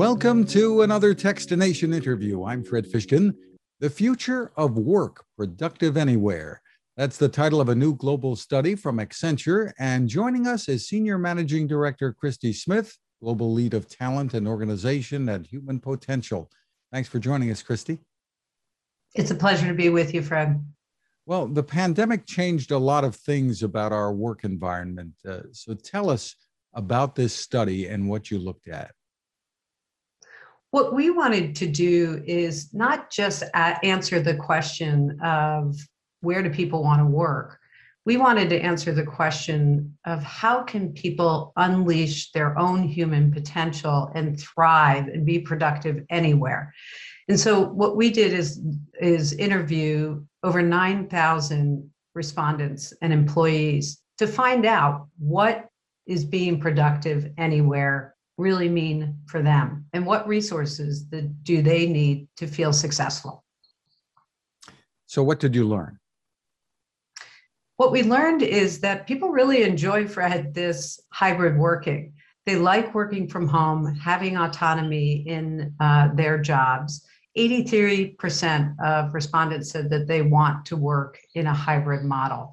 Welcome to another Techstination interview. I'm Fred Fishkin. The Future of Work Productive Anywhere. That's the title of a new global study from Accenture. And joining us is Senior Managing Director Christy Smith, Global Lead of Talent and Organization at Human Potential. Thanks for joining us, Christy. It's a pleasure to be with you, Fred. Well, the pandemic changed a lot of things about our work environment. Uh, so tell us about this study and what you looked at. What we wanted to do is not just answer the question of where do people want to work. We wanted to answer the question of how can people unleash their own human potential and thrive and be productive anywhere. And so what we did is is interview over 9,000 respondents and employees to find out what is being productive anywhere really mean for them? And what resources do they need to feel successful? So what did you learn? What we learned is that people really enjoy fred this hybrid working. They like working from home having autonomy in uh, their jobs. 83% of respondents said that they want to work in a hybrid model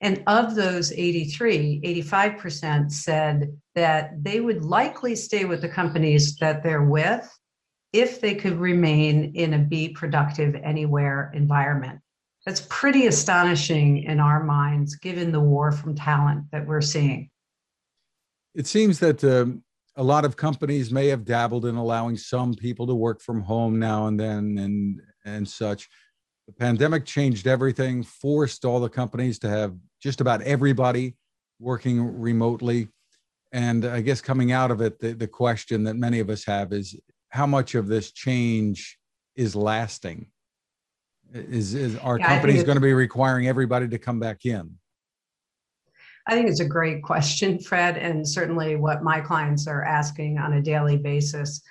and of those 83, 85% said that they would likely stay with the companies that they're with if they could remain in a be productive anywhere environment. That's pretty astonishing in our minds, given the war from talent that we're seeing. It seems that um, a lot of companies may have dabbled in allowing some people to work from home now and then and, and such. The pandemic changed everything, forced all the companies to have just about everybody working remotely. And I guess coming out of it, the, the question that many of us have is how much of this change is lasting? Is, is our yeah, companies going to be requiring everybody to come back in? I think it's a great question, Fred, and certainly what my clients are asking on a daily basis.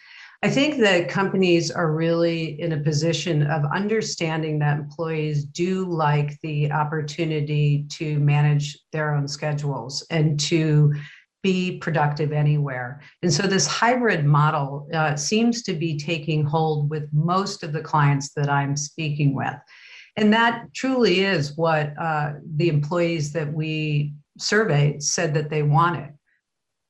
I think that companies are really in a position of understanding that employees do like the opportunity to manage their own schedules and to be productive anywhere. And so this hybrid model uh, seems to be taking hold with most of the clients that I'm speaking with. And that truly is what uh, the employees that we surveyed said that they wanted.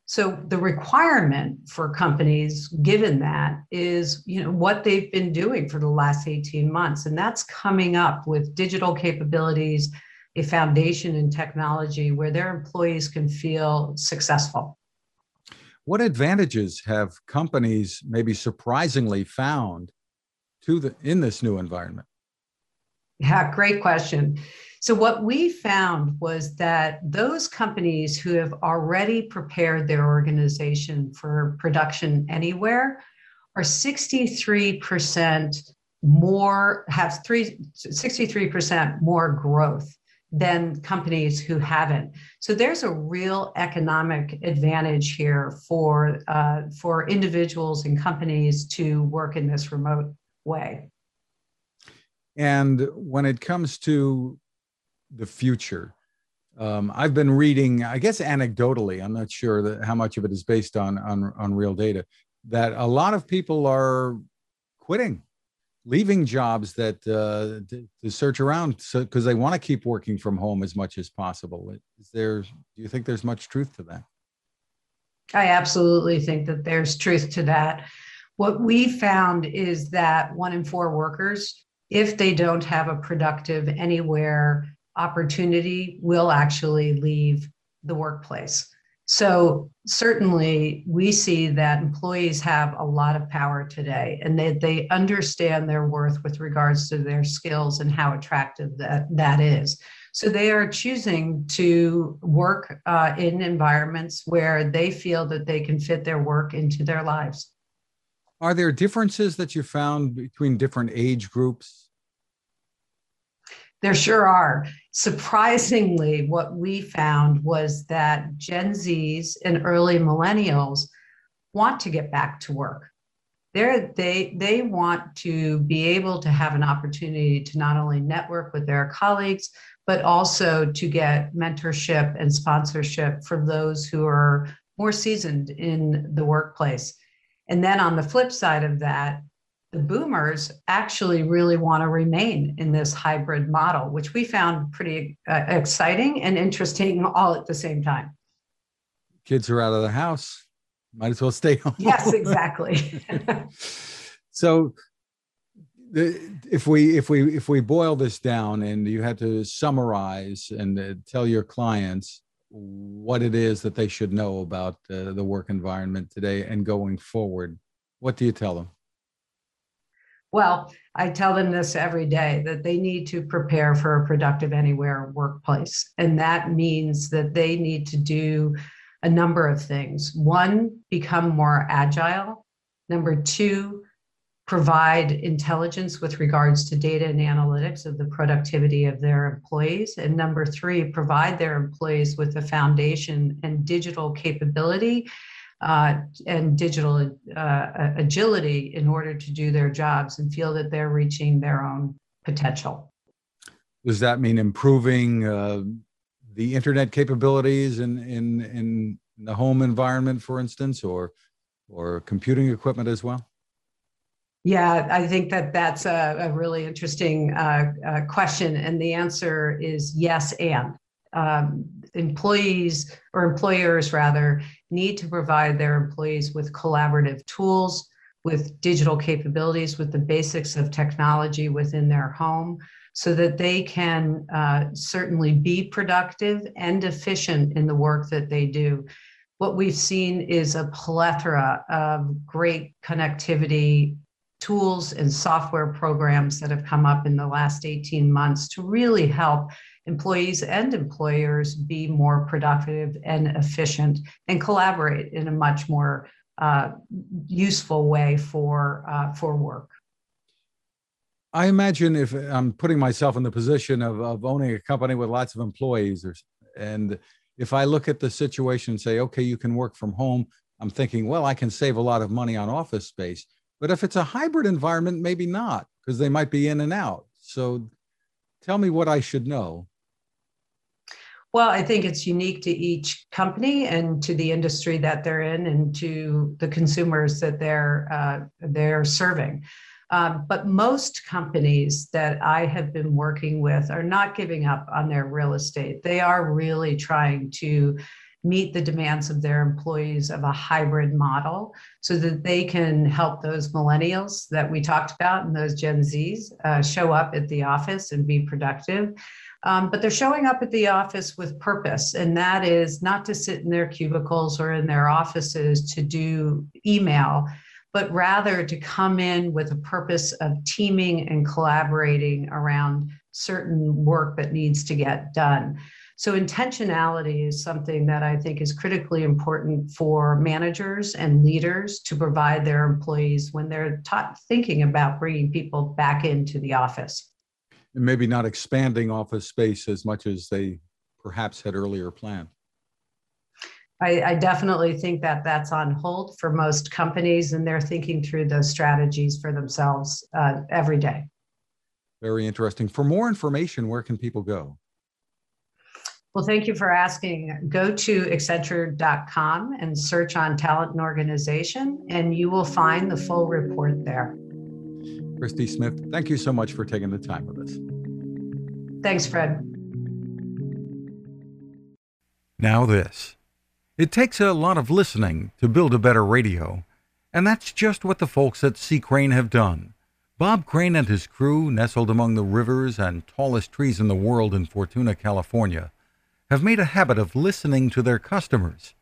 So the requirement for companies, given that, is you know what they've been doing for the last 18 months, and that's coming up with digital capabilities, a foundation in technology where their employees can feel successful. What advantages have companies maybe surprisingly found to the in this new environment? Yeah, great question. So, what we found was that those companies who have already prepared their organization for production anywhere are 63% more, have three, 63% more growth than companies who haven't. So there's a real economic advantage here for uh, for individuals and companies to work in this remote way. And when it comes to the future. Um, I've been reading, I guess anecdotally, I'm not sure that how much of it is based on, on, on real data, that a lot of people are quitting, leaving jobs that uh, to, to search around because so, they want to keep working from home as much as possible. Is there, do you think there's much truth to that? I absolutely think that there's truth to that. What we found is that one in four workers, if they don't have a productive anywhere opportunity will actually leave the workplace. So certainly we see that employees have a lot of power today and they, they understand their worth with regards to their skills and how attractive that, that is. So they are choosing to work uh, in environments where they feel that they can fit their work into their lives. Are there differences that you found between different age groups there sure are. Surprisingly, what we found was that Gen Zs and early millennials want to get back to work. They're, they they want to be able to have an opportunity to not only network with their colleagues, but also to get mentorship and sponsorship for those who are more seasoned in the workplace. And then on the flip side of that, the boomers actually really want to remain in this hybrid model, which we found pretty uh, exciting and interesting all at the same time. Kids are out of the house, might as well stay home. Yes, exactly. so if we if we if we boil this down and you had to summarize and uh, tell your clients what it is that they should know about uh, the work environment today and going forward what do you tell them well, I tell them this every day that they need to prepare for a productive anywhere workplace. And that means that they need to do a number of things. One, become more agile. Number two, provide intelligence with regards to data and analytics of the productivity of their employees. And number three, provide their employees with a foundation and digital capability uh, and digital uh, agility in order to do their jobs and feel that they're reaching their own potential. Does that mean improving uh, the internet capabilities in, in, in the home environment, for instance, or, or computing equipment as well? Yeah, I think that that's a, a really interesting uh, uh, question. And the answer is yes, and. Um, employees or employers rather need to provide their employees with collaborative tools, with digital capabilities, with the basics of technology within their home so that they can uh, certainly be productive and efficient in the work that they do. What we've seen is a plethora of great connectivity tools and software programs that have come up in the last 18 months to really help employees and employers be more productive and efficient and collaborate in a much more uh, useful way for uh, for work. I imagine if I'm putting myself in the position of, of owning a company with lots of employees, or, and if I look at the situation and say, okay, you can work from home, I'm thinking, well, I can save a lot of money on office space. But if it's a hybrid environment, maybe not, because they might be in and out. So tell me what I should know. Well, I think it's unique to each company and to the industry that they're in and to the consumers that they're uh, they're serving. Um, but most companies that I have been working with are not giving up on their real estate. They are really trying to meet the demands of their employees of a hybrid model so that they can help those millennials that we talked about and those Gen Zs uh, show up at the office and be productive. Um, but they're showing up at the office with purpose, and that is not to sit in their cubicles or in their offices to do email, but rather to come in with a purpose of teaming and collaborating around certain work that needs to get done. So, intentionality is something that I think is critically important for managers and leaders to provide their employees when they're thinking about bringing people back into the office and maybe not expanding office space as much as they perhaps had earlier planned. I, I, definitely think that that's on hold for most companies, and they're thinking through those strategies for themselves uh, every day. Very interesting. For more information, where can people go? Well, thank you for asking. Go to Accenture.com and search on talent and organization, and you will find the full report there. Christy Smith, thank you so much for taking the time with us. Thanks, Fred. Now, this. It takes a lot of listening to build a better radio, and that's just what the folks at C. Crane have done. Bob Crane and his crew, nestled among the rivers and tallest trees in the world in Fortuna, California, have made a habit of listening to their customers.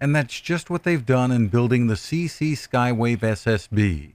And that's just what they've done in building the CC Skywave SSB